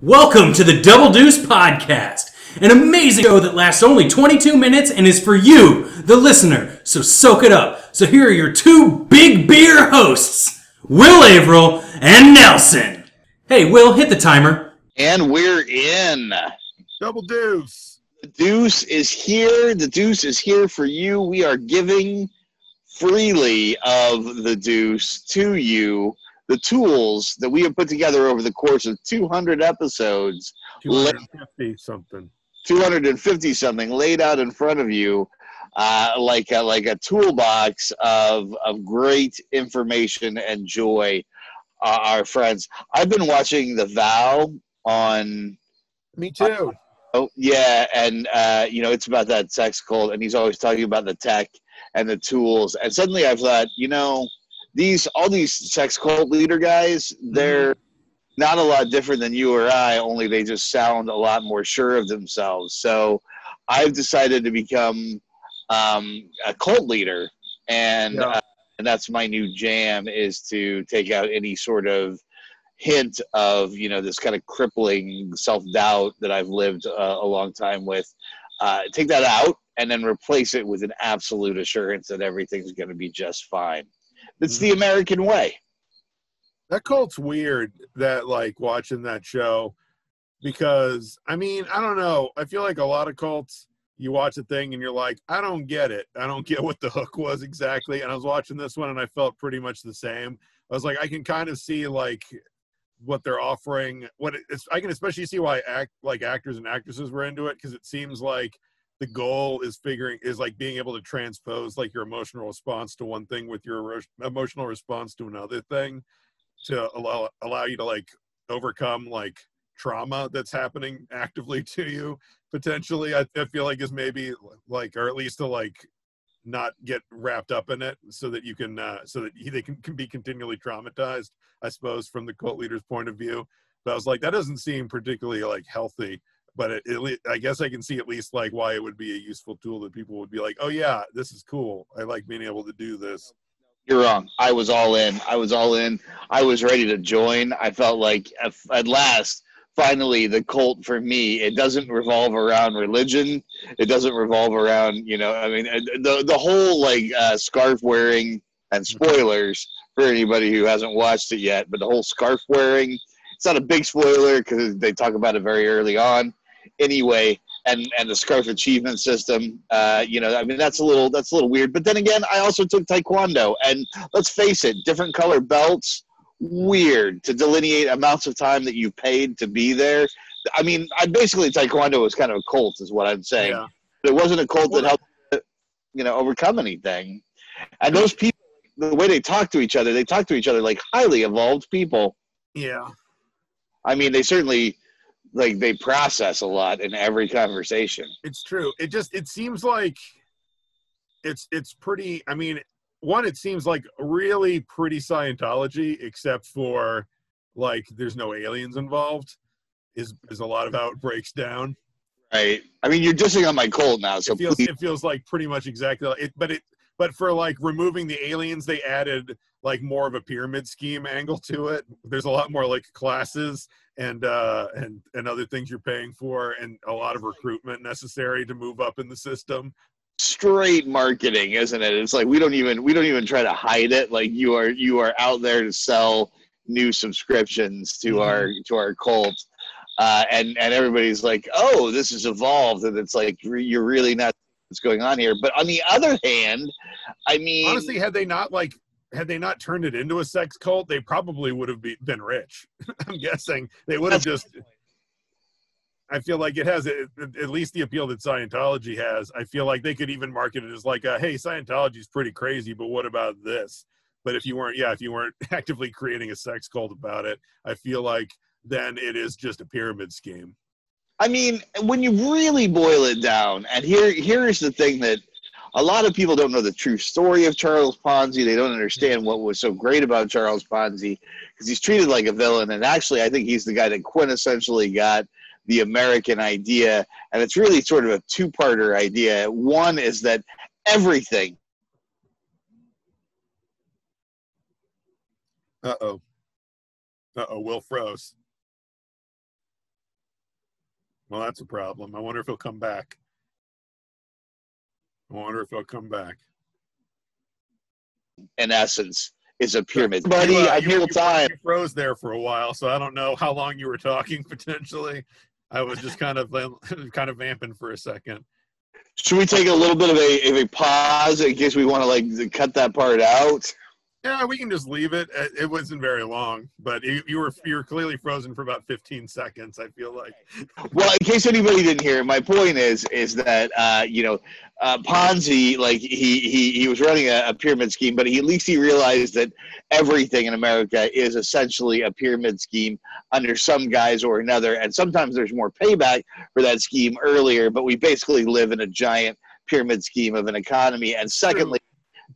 Welcome to the Double Deuce Podcast, an amazing show that lasts only 22 minutes and is for you, the listener. So soak it up. So here are your two big beer hosts, Will Averill and Nelson. Hey, Will, hit the timer. And we're in. Double deuce. The deuce is here. The deuce is here for you. We are giving freely of the deuce to you the tools that we have put together over the course of 200 episodes, 250 something. 250 something laid out in front of you. Uh, like a, like a toolbox of of great information and joy, uh, our friends. I've been watching The Vow on Me too. Oh yeah, and uh, you know it's about that sex cult, and he's always talking about the tech and the tools. And suddenly I thought, you know, these all these sex cult leader guys, they're not a lot different than you or I. Only they just sound a lot more sure of themselves. So I've decided to become um, a cult leader, and Yeah. uh, and that's my new jam is to take out any sort of hint of you know this kind of crippling self doubt that I've lived uh, a long time with. Uh, take that out and then replace it with an absolute assurance that everything's going to be just fine. It's mm-hmm. the American way. That cult's weird that like watching that show because I mean, I don't know. I feel like a lot of cults you watch a thing and you're like, I don't get it. I don't get what the hook was exactly. And I was watching this one and I felt pretty much the same. I was like, I can kind of see like what they're offering. What it's, I can especially see why act like actors and actresses were into it because it seems like the goal is figuring is like being able to transpose like your emotional response to one thing with your emotional response to another thing to allow allow you to like overcome like trauma that's happening actively to you potentially I, I feel like is maybe like or at least to like not get wrapped up in it so that you can uh so that he, they can, can be continually traumatized i suppose from the cult leader's point of view. But i was like that doesn't seem particularly like healthy but it, it, i guess i can see at least like why it would be a useful tool that people would be like oh yeah this is cool i like being able to do this You're wrong. I was all in. I was all in. I was ready to join. I felt like at- last, finally, the cult for me, it doesn't revolve around religion. It doesn't revolve around, you know, I mean, the, the whole like uh, scarf wearing and spoilers for anybody who hasn't watched it yet, but the whole scarf wearing, it's not a big spoiler because they talk about it very early on. Anyway, and and the scarf achievement system uh, you know i mean that's a little that's a little weird. But then again i also took taekwondo and let's face it different color belts weird to delineate amounts of time that you paid to be there. I mean i basically taekwondo was kind of a cult is what i'm saying. Yeah. It wasn't a cult that helped you know overcome anything. And those people the way they talk to each other they talk to each other like highly evolved people. Yeah. I mean they certainly like they process a lot in every conversation. It's true. It just it seems like it's it's pretty i mean one it seems like really pretty scientology except for like there's no aliens involved is is a lot of how it breaks down. Right. I mean, you're dissing on my cold now, so it feels it feels like pretty much exactly like it but it but for like removing the aliens they added like more of a pyramid scheme angle to it there's a lot more like classes and uh and and other things you're paying for and a lot of recruitment necessary to move up in the system straight marketing, isn't it? It's like we don't even we don't even try to hide it. Like you are you are out there to sell new subscriptions to Mhm. our to our cult. Uh, and and everybody's like, oh, this has evolved, and it's like re- you're really not what's going on here. But on the other hand, I mean, honestly had they not like had they not turned it into a sex cult they probably would have be, been rich. I'm guessing. They would have just i feel like it has at least the appeal that scientology has i feel like they could even market it as like a, hey scientology's pretty crazy but what about this? But if you weren't yeah if you weren't actively creating a sex cult about it i feel like then it is just a pyramid scheme. I mean, when you really boil it down, and here here is the thing that a lot of people don't know the true story of Charles Ponzi. They don't understand what was so great about Charles Ponzi because he's treated like a villain. And actually, I think he's the guy that quintessentially got the American idea. And it's really sort of a two-parter idea. One is that everything uh-oh uh-oh will froze Well, that's a problem. I wonder if he'll come back. I wonder if he'll come back. In essence, is a pyramid. Buddy, You, uh, I'm you- you- time. You froze there for a while, so I don't know how long you were talking potentially. I was just kind of kind of vamping for a second. Should we take a little bit of a, of a pause in case we want to like cut that part out? Yeah, we can just leave it. It wasn't very long, but you, you were you were clearly frozen for about 15 seconds. I feel like. Well, in case anybody didn't hear, my point is is that uh, you know uh, Ponzi, like he he he was running a, a pyramid scheme, but he at least he realized that everything in America is essentially a pyramid scheme under some guise or another, and sometimes there's more payback for that scheme earlier, but we basically live in a giant pyramid scheme of an economy. And secondly,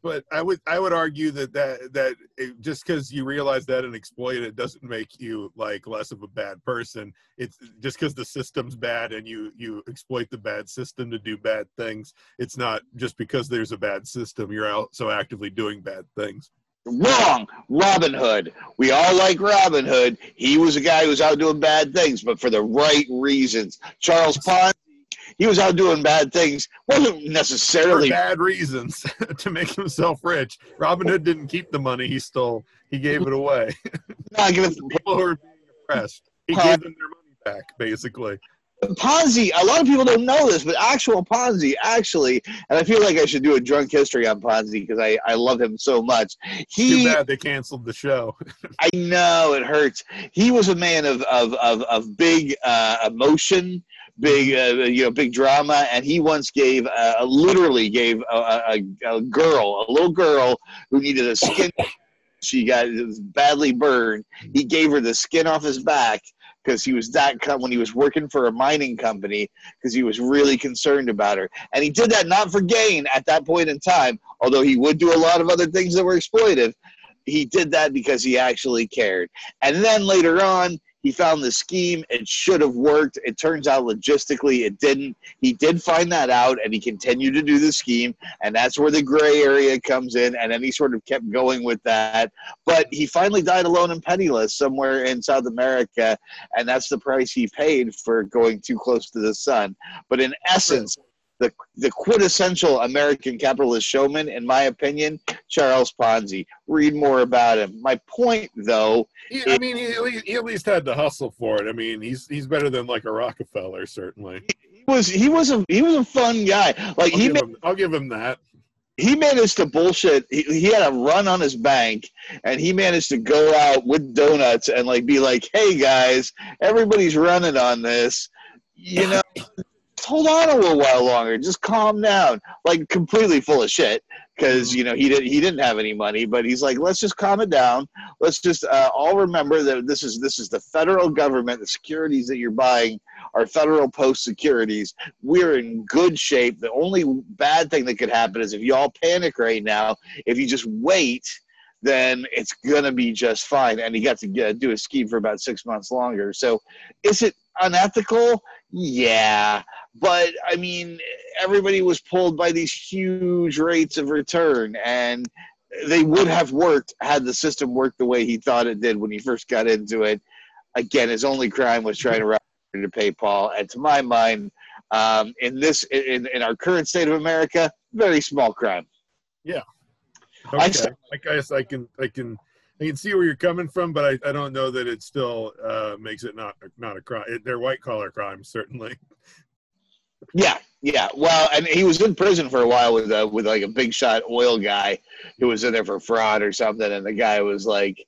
But I would I would argue that that that it, just because you realize that and exploit it doesn't make you like less of a bad person. It's just because the system's bad and you you exploit the bad system to do bad things. It's not just because there's a bad system you're out so actively doing bad things. Wrong. Robin Hood. We all like Robin Hood. He was a guy who was out doing bad things, but for the right reasons. Charles Ponzi, he was out doing bad things. wasn't For necessarily. bad reasons to make himself rich. Robin Hood didn't keep the money he stole. He gave it away. Not gonna, People who were being oppressed. He gave them their money back, basically. Ponzi. A lot of people don't know this, but actual Ponzi, actually, and I feel like I should do a drunk history on Ponzi because I, I love him so much. Too He, bad they canceled the show. I know it hurts. He was a man of of of, of big uh, emotion, big uh, you know big drama, and he once gave uh, literally gave a, a, a girl, a little girl who needed a skin. She got badly burned. He gave her the skin off his back because he was that cut when he was working for a mining company because he was really concerned about her. And he did that not for gain at that point in time, although he would do a lot of other things that were exploitive. He did that because he actually cared. And then later on, he found the scheme. It should have worked. It turns out logistically it didn't. He did find that out and he continued to do the scheme. And that's where the gray area comes in. And then he sort of kept going with that. But he finally died alone and penniless somewhere in South America. And that's the price he paid for going too close to the sun. But in essence, the, the quintessential American capitalist showman, in my opinion, Charles Ponzi. Read more about him. My point, though, He, I mean, he at, least, he at least had to hustle for it. I mean, he's he's better than like a Rockefeller, certainly. he was he was a he was a fun guy. Like I'll, he give ma- him, I'll give him that. he managed to bullshit. He, he had a run on his bank, and he managed to go out with donuts and like be like, "Hey guys, everybody's running on this. You know, hold on a little while longer. Just calm down." Like completely full of shit because you know he didn't he didn't have any money, but he's like, "Let's just calm it down. Let's just uh, all remember that this is this is the federal government. The securities that you're buying are federal post securities. We're in good shape. The only bad thing that could happen is if y'all panic right now, if you just wait, then it's gonna be just fine. And he got to get, do a scheme for about six months longer. So, is it unethical? Yeah, but I mean, everybody was pulled by these huge rates of return, and they would have worked had the system worked the way he thought it did when he first got into it. Again, his only crime was trying to rob to pay Paul, and to my mind, um, in this in, in our current state of America, very small crime. I Okay. said- I guess I can I can I can see where you're coming from, but I, I don't know that it still uh, makes it not not a crime. It, they're white collar crimes, certainly. Yeah, yeah. Well, and he was in prison for a while with a, with like a big shot oil guy who was in there for fraud or something, and the guy was like,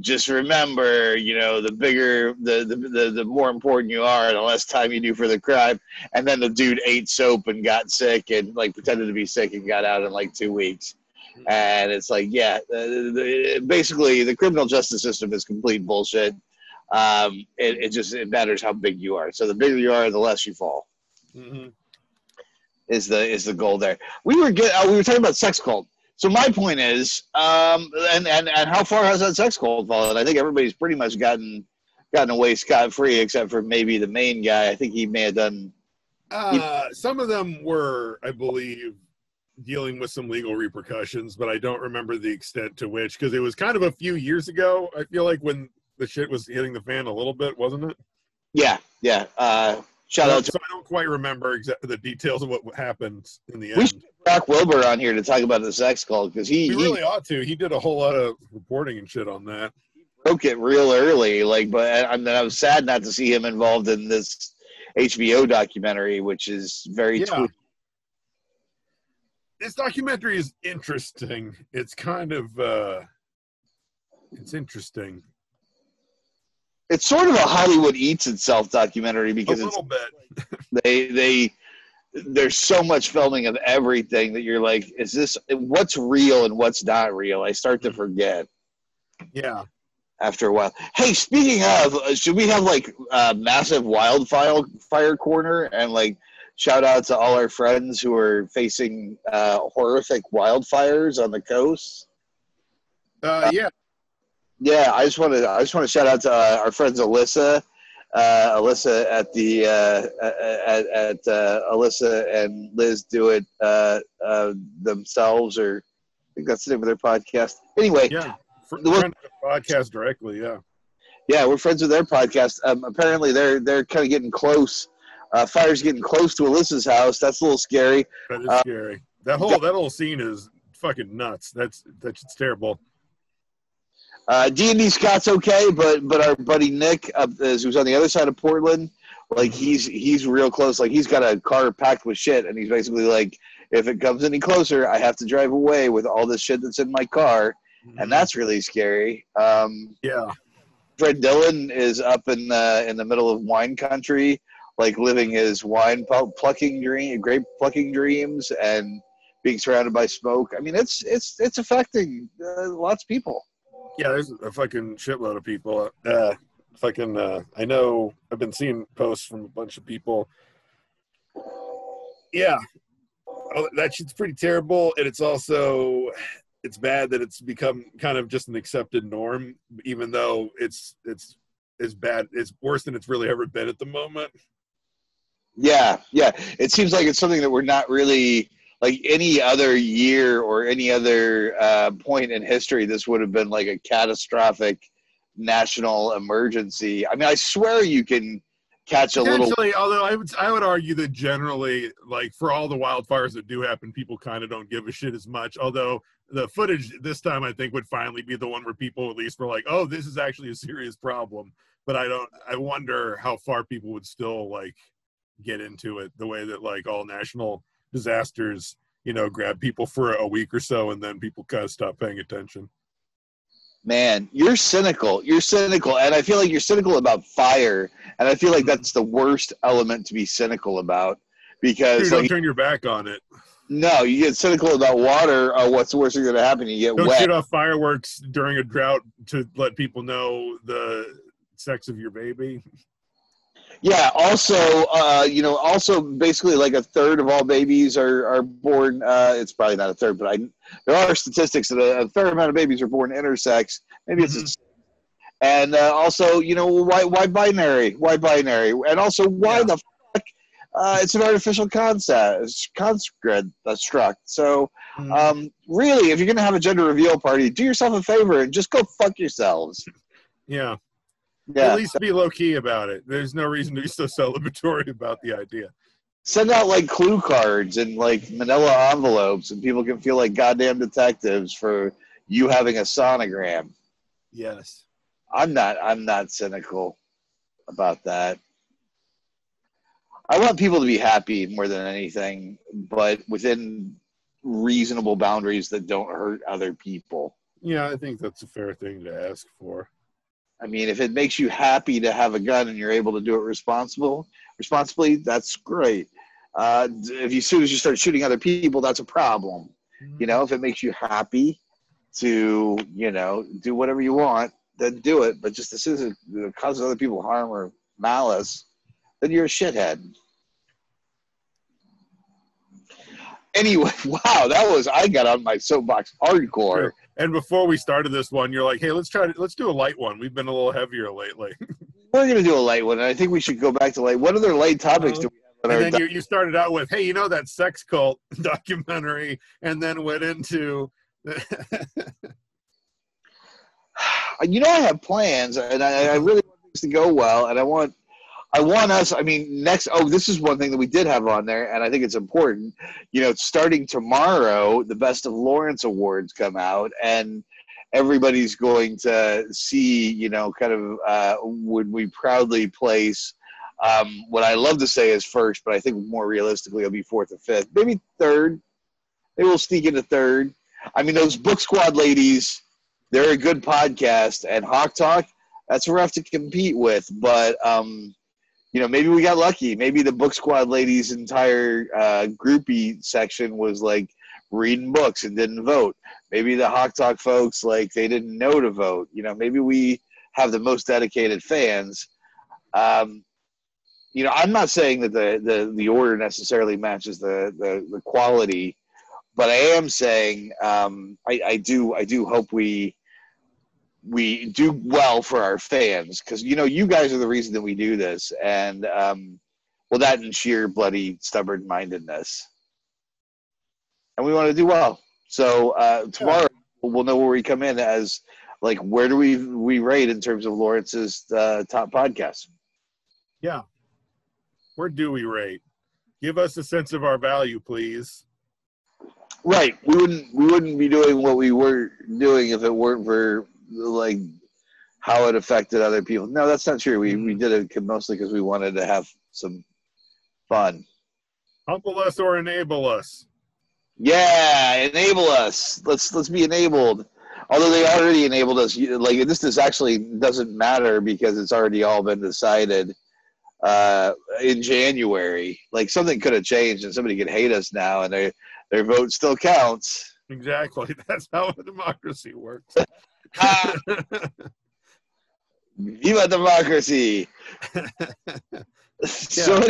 "Just remember, you know, the bigger, the the the, the more important you are, the less time you do for the crime." And then the dude ate soap and got sick and like pretended to be sick and got out in like two weeks. And it's like, yeah, the, the, basically the criminal justice system is complete bullshit. Um, it, it just it matters how big you are. So the bigger you are, the less you fall Mm-hmm. is the is the goal there. We were get, uh, we were talking about sex cult. So my point is, um, and, and and how far has that sex cult fallen? I think everybody's pretty much gotten gotten away scot free, except for maybe the main guy. I think he may have done. Uh, some of them were, I believe, dealing with some legal repercussions, but I don't remember the extent to which because it was kind of a few years ago. I feel like when the shit was hitting the fan a little bit, wasn't it? Yeah, yeah. Uh, Shout out to so I don't quite remember exa- the details of what happened in the end. We should- Brock Wilbur on here to talk about the sex cult because he, We he really ought to. He did a whole lot of reporting and shit on that. broke it real early. Like, but I, I mean, I was sad not to see him involved in this HBO documentary, which is very Yeah. This documentary is interesting. It's kind of uh it's interesting. It's sort of a Hollywood eats itself documentary because it's bit. they they there's so much filming of everything that you're like, is this what's real and what's not real? I start to forget Yeah. after a while. Hey, speaking of, uh, should we have like a massive wildfire fire corner and like shout out to all our friends who are facing uh, horrific wildfires on the coast? Uh yeah. Yeah, I just want to I just want to shout out to uh, our friends Alyssa, uh, Alyssa at the uh, at, at uh, Alyssa and Liz do it uh, uh, themselves, or I think that's the name of their podcast. Anyway, Yeah. Friend the podcast directly, yeah. yeah, we're friends with their podcast. Um, apparently, they're they're kind of getting close. Uh, fire's getting close to Alyssa's house. That's a little scary. That is scary. That whole that whole scene is fucking nuts. That's that's it's terrible. Uh, D and D Scott's okay, but but our buddy Nick, uh, who's on the other side of Portland, like he's he's real close. Like he's got a car packed with shit, and he's basically like, if it comes any closer, I have to drive away with all this shit that's in my car, and that's really scary. Um, yeah. Fred Dillon is up in the in the middle of wine country, like living his wine plucking dream, grape plucking dreams, and being surrounded by smoke. I mean, it's it's it's affecting uh, lots of people. Yeah, there's a fucking shitload of people. Uh, fucking, uh, I know I've been seeing posts from a bunch of people. Yeah, oh, that shit's pretty terrible, and it's also it's bad that it's become kind of just an accepted norm, even though it's it's it's bad. It's worse than it's really ever been at the moment. Yeah, yeah. It seems like it's something that we're not really like any other year or any other uh, point in history. This would have been like a catastrophic national emergency. I mean, I swear you can catch a little. Although I would I would argue that generally, like for all the wildfires that do happen, people kind of don't give a shit as much. Although the footage this time, I think, would finally be the one where people at least were like, "Oh, this is actually a serious problem." But I don't. I wonder how far people would still like get into it the way that like all national disasters, you know, grab people for a week or so, and then people kind of stop paying attention. Man, you're cynical. You're cynical, and I feel like you're cynical about fire, and I feel like mm-hmm. that's the worst element to be cynical about You because don't like, turn your back on it. no, you get cynical about water. Oh, what's the worst thing that happen? You get Don't wet. shoot off fireworks during a drought to let people know the sex of your baby. Yeah. Also, uh, you know, also basically like a third of all babies are are born. Uh, it's probably not a third, but I there are statistics that a, a fair amount of babies are born intersex. Maybe it's. A, and uh, also, you know, why why binary? Why binary? And also, why Yeah. the fuck? Uh, it's an artificial concept, construct, construct. So, Mm-hmm. um, really, if you're gonna have a gender reveal party, do yourself a favor and just go fuck yourselves. yeah. Yeah. At least be low key about it. There's no reason to be so celebratory about the idea. send out like clue cards and like manila envelopes and people can feel like goddamn detectives for you having a sonogram Yes. i'm not i'm not cynical about that i want people to be happy more than anything but within reasonable boundaries that don't hurt other people Yeah, I think that's a fair thing to ask for. I mean if it makes you happy to have a gun and you're able to do it responsible responsibly that's great. Uh, if you, as soon as you start shooting other people that's a problem. You know if it makes you happy to you know do whatever you want then do it. But just as soon as it causes other people harm or malice then you're a shithead. Anyway wow that was i got on my soapbox hardcore. And before we started this one, you're like, "Hey, let's try to let's do a light one. We've been a little heavier lately." we're gonna do a light one i think we should go back to light what other light topics uh, do we have and our then you, you started out with, "Hey, you know that sex cult documentary," and then went into. you know I have plans, and I, I really want things to go well, and I want I want us. I mean, next. Oh, this is one thing that we did have on there, and I think it's important. You know, starting tomorrow, the Best of Lawrence Awards come out, and everybody's going to see. You know, kind of uh, would we proudly place. Um, what I love to say is first, but I think more realistically, it'll be fourth or fifth, maybe third. They will sneak into third. I mean, those Book Squad ladies, they're a good podcast, and Hawk Talk, that's rough to compete with. But um, you know, maybe we got lucky. Maybe the Book Squad ladies' entire uh, groupie section was like reading books and didn't vote. Maybe the Hawk Talk folks like they didn't know to vote. You know, maybe we have the most dedicated fans. Um, you know, I'm not saying that the, the, the order necessarily matches the, the, the quality, but I am saying um, I, I do I do hope we we do well for our fans because you know you guys are the reason that we do this and um, well that and sheer bloody stubborn mindedness and we want to do well. So uh, tomorrow we'll know where we come in as like where do we we rate in terms of lawrence's uh, top podcast? Yeah. Where do we rate? Give us a sense of our value please. Right. We wouldn't we wouldn't be doing what we were doing if it weren't for like how it affected other people. No, that's not true. We we did it mostly because we wanted to have some fun. Humble us or enable us. Yeah, enable us. Let's let's be enabled. Although they already enabled us, like this, this actually doesn't matter because it's already all been decided uh, in January. Like something could have changed, and somebody could hate us now, and their their vote still counts. Exactly. That's how democracy works. Viva democracy! so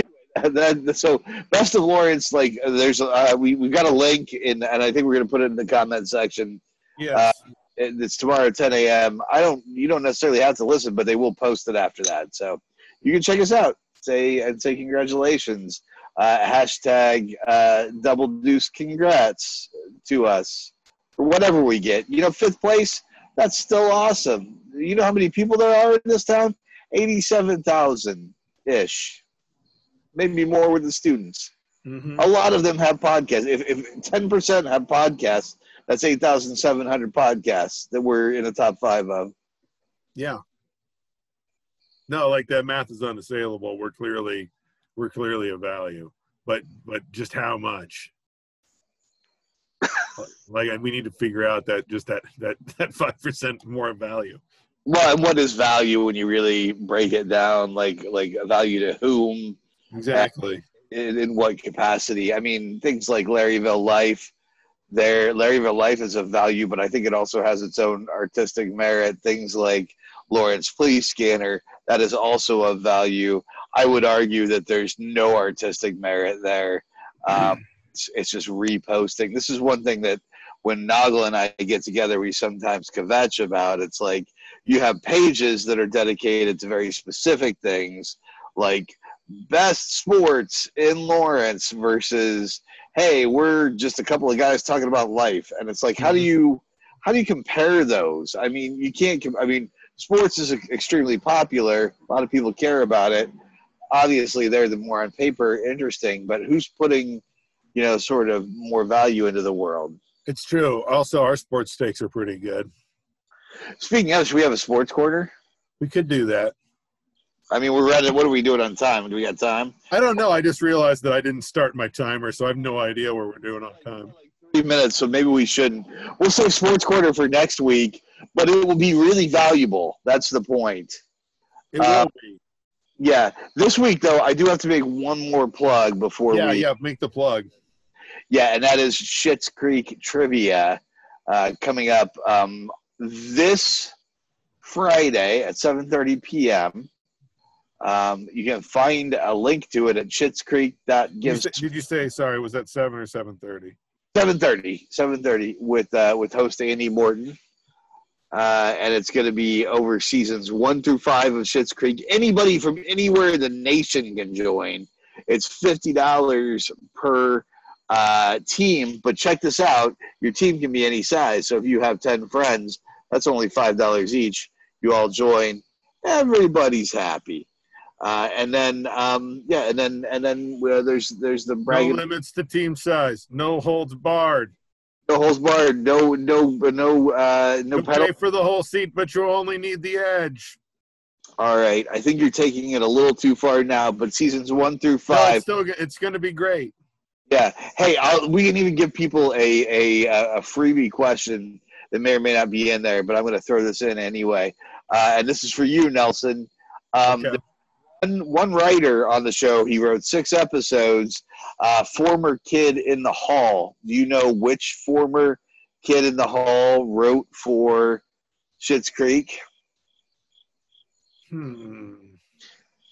that, so best of Lawrence, like there's uh, we we got a link in, and I think we're gonna put it in the comment section. Yeah. Uh, it's tomorrow at 10 a.m. I don't, you don't necessarily have to listen, but they will post it after that. So you can check us out. Say and say congratulations. Uh, hashtag uh, double deuce congrats to us for whatever we get. You know, fifth place that's still awesome. You know how many people there are in this town? 87,000 ish. Maybe more with the students. Mm-hmm. A lot of them have podcasts. If, if 10% have podcasts, that's 8,700 podcasts that we're in the top five of. Yeah. No, like that math is unassailable. We're clearly, we're clearly a value, but, but just how much? Like we need to figure out that just that that that five percent more value. Well and what is value when you really break it down like like a value to whom? Exactly. In, in what capacity? I mean things like larryville life there larryville life is of value but i think it also has its own artistic merit. Things like lawrence police scanner that is also of value. I would argue that there's no artistic merit there. Um, it's, it's just reposting. This is one thing that when Noggle and I get together, we sometimes kvetch about. It's like you have pages that are dedicated to very specific things, like best sports in Lawrence versus hey, we're just a couple of guys talking about life, and it's like how do mm-hmm. you how do you compare those? I mean, you can't. I mean, sports is extremely popular. A lot of people care about it. Obviously, they're the more on paper interesting, but who's putting you know, sort of more value into the world. It's true. Also, our sports takes are pretty good. Speaking of, should we have a sports quarter? We could do that. I mean, we're ready. What are we doing on time? Do we got time? I don't know. I just realized that I didn't start my timer, so I have no idea where we're doing on time. Three minutes, so maybe we shouldn't. We'll say sports quarter for next week, but it will be really valuable. That's the point. It uh, will be. Yeah. This week, though, I do have to make one more plug before yeah, we. Yeah, yeah, make the plug. Yeah, and that is Schitt's Creek trivia uh, coming up um, this Friday at 7:30 p.m. Um, you can find a link to it at Schitt's Creek. That gives. Did you, say, did you say sorry? Was that seven or 7:30? 7:30. 7:30 with uh, with host Andy Morton. Uh, and it's going to be over seasons one through five of Schitt's Creek. Anybody from anywhere in the nation can join. It's fifty dollars per uh, team. But check this out: your team can be any size. So if you have ten friends, that's only five dollars each. You all join. Everybody's happy. Uh, and then um, yeah, and then and then uh, there's there's the No limits to team size. No holds barred. no holds barred, no no no uh, no You pedal. pay for the whole seat, but you only need the edge. All right, I think you're taking it a little too far now. But seasons one through No, five, it's still, it's going to be great. Yeah. Hey, I'll, we can even give people a, a a freebie question that may or may not be in there, but I'm going to throw this in anyway. Uh, and this is for you, Nelson. Um, Okay. one, one writer on the show, he wrote six episodes. Uh, former kid in the hall. Do you know which former kid in the hall wrote for Schitt's Creek? Hmm.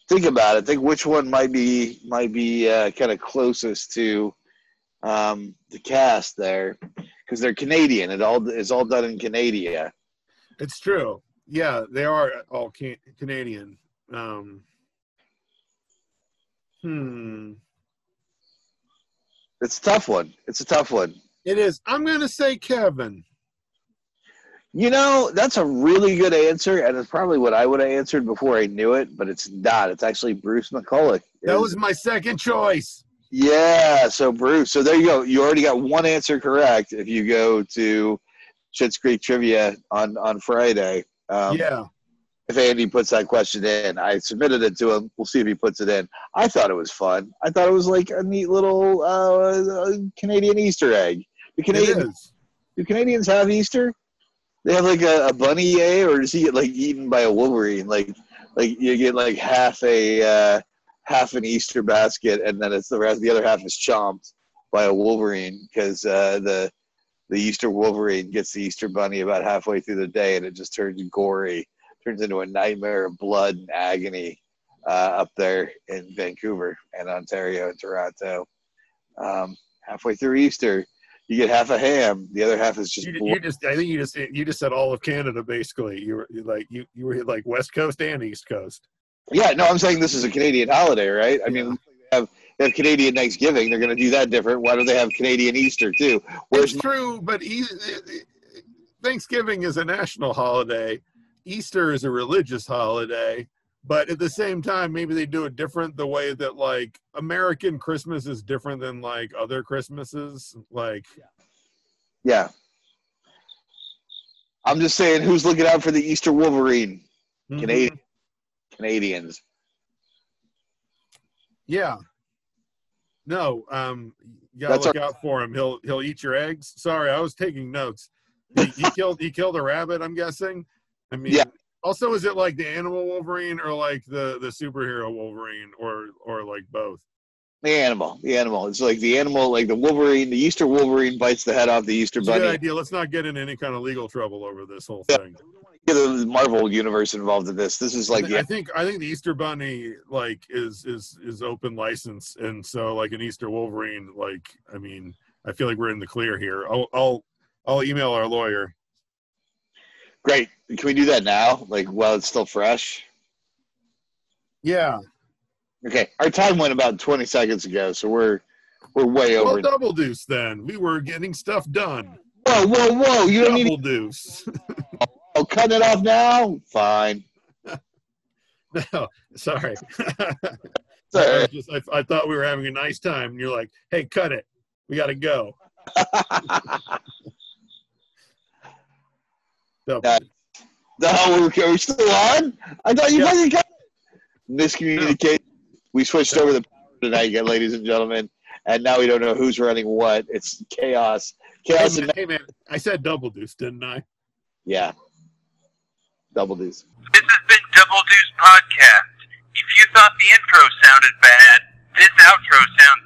Think about it. Think which one might be might be uh, kind of closest to um, the cast there, because they're Canadian. It all is all done in Canada. It's true. Yeah, they are all can- Canadian. Um, hmm. It's a tough one. It's a tough one. It is. I'm going to say Kevin. You know, that's a really good answer, and it's probably what I would have answered before I knew it, but it's not. It's actually Bruce McCulloch. That was my second choice. yeah. So Bruce. So there you go. You already got one answer correct. If you go to Schitt's Creek trivia on on Friday. Um, yeah. If Andy puts that question in, I submitted it to him. We'll see if he puts it in. I thought it was fun. I thought it was like a neat little uh, Canadian Easter egg. The It Canadian do Canadians have Easter? They have like a, a bunny, eh? Or does he get like eaten by a wolverine? Like, like you get like half a uh, half an Easter basket, and then it's the rest. The other half is chomped by a wolverine because uh, the the Easter wolverine gets the Easter bunny about halfway through the day, and it just turns gory, turns into a nightmare of blood and agony uh, up there in Vancouver and Ontario and Toronto. Um, halfway through Easter, you get half a ham. The other half is just You, you just. I think you just. You just said all of Canada basically. You were like you. You were like West Coast and East Coast. Yeah, no, I'm saying this is a Canadian holiday, right? I Yeah. mean, they have they have Canadian Thanksgiving. They're going to do that different. Why don't they have Canadian Easter too? Where's it's true, but e- Thanksgiving is a national holiday. Easter is a religious holiday. But at the same time, maybe they do it different the way that like American Christmas is different than like other Christmases. Like yeah? I'm just saying, who's looking out for the Easter Wolverine? mhm. Canadian Canadians. Yeah. No, um, you gotta That's look out for him. He'll he'll eat your eggs. Sorry, I was taking notes. He, he killed he killed a rabbit. I'm guessing. I mean, Yeah. Also, is it like the animal Wolverine or like the the superhero Wolverine or or like both? The animal, the animal. It's like the animal, like the Wolverine. The Easter Wolverine bites the head off the Easter a good bunny. idea. Let's not get in any kind of legal trouble over this whole Yeah. thing. Get the Marvel universe involved in this. This is like I the think I think the Easter Bunny like is is is open license, and so like an Easter Wolverine, like I mean, I feel like we're in the clear here. I'll I'll I'll email our lawyer. great. Can we do that now? Like while it's still fresh? Yeah. Okay, our time went about 20 seconds ago, so we're we're way Well, over. double deuce then. We were getting stuff done. Whoa, whoa, whoa! You don't even Double deuce. oh, cut it off now. Fine. no, sorry. I, Sorry. was just, I, I thought we were having a nice time, and you're like, "Hey, cut it. We got to go." Double Yeah. deuce. no, we're, we're still on. I thought you Yeah. fucking cut it. Miscommunication. We switched over the power tonight, again, ladies and gentlemen, and now we don't know who's running what. It's chaos. Hey Chaos man, and hey man, I said double deuce, didn't I? yeah. Double D's. This has been Double Deuce Podcast. If you thought the intro sounded bad, this outro sounds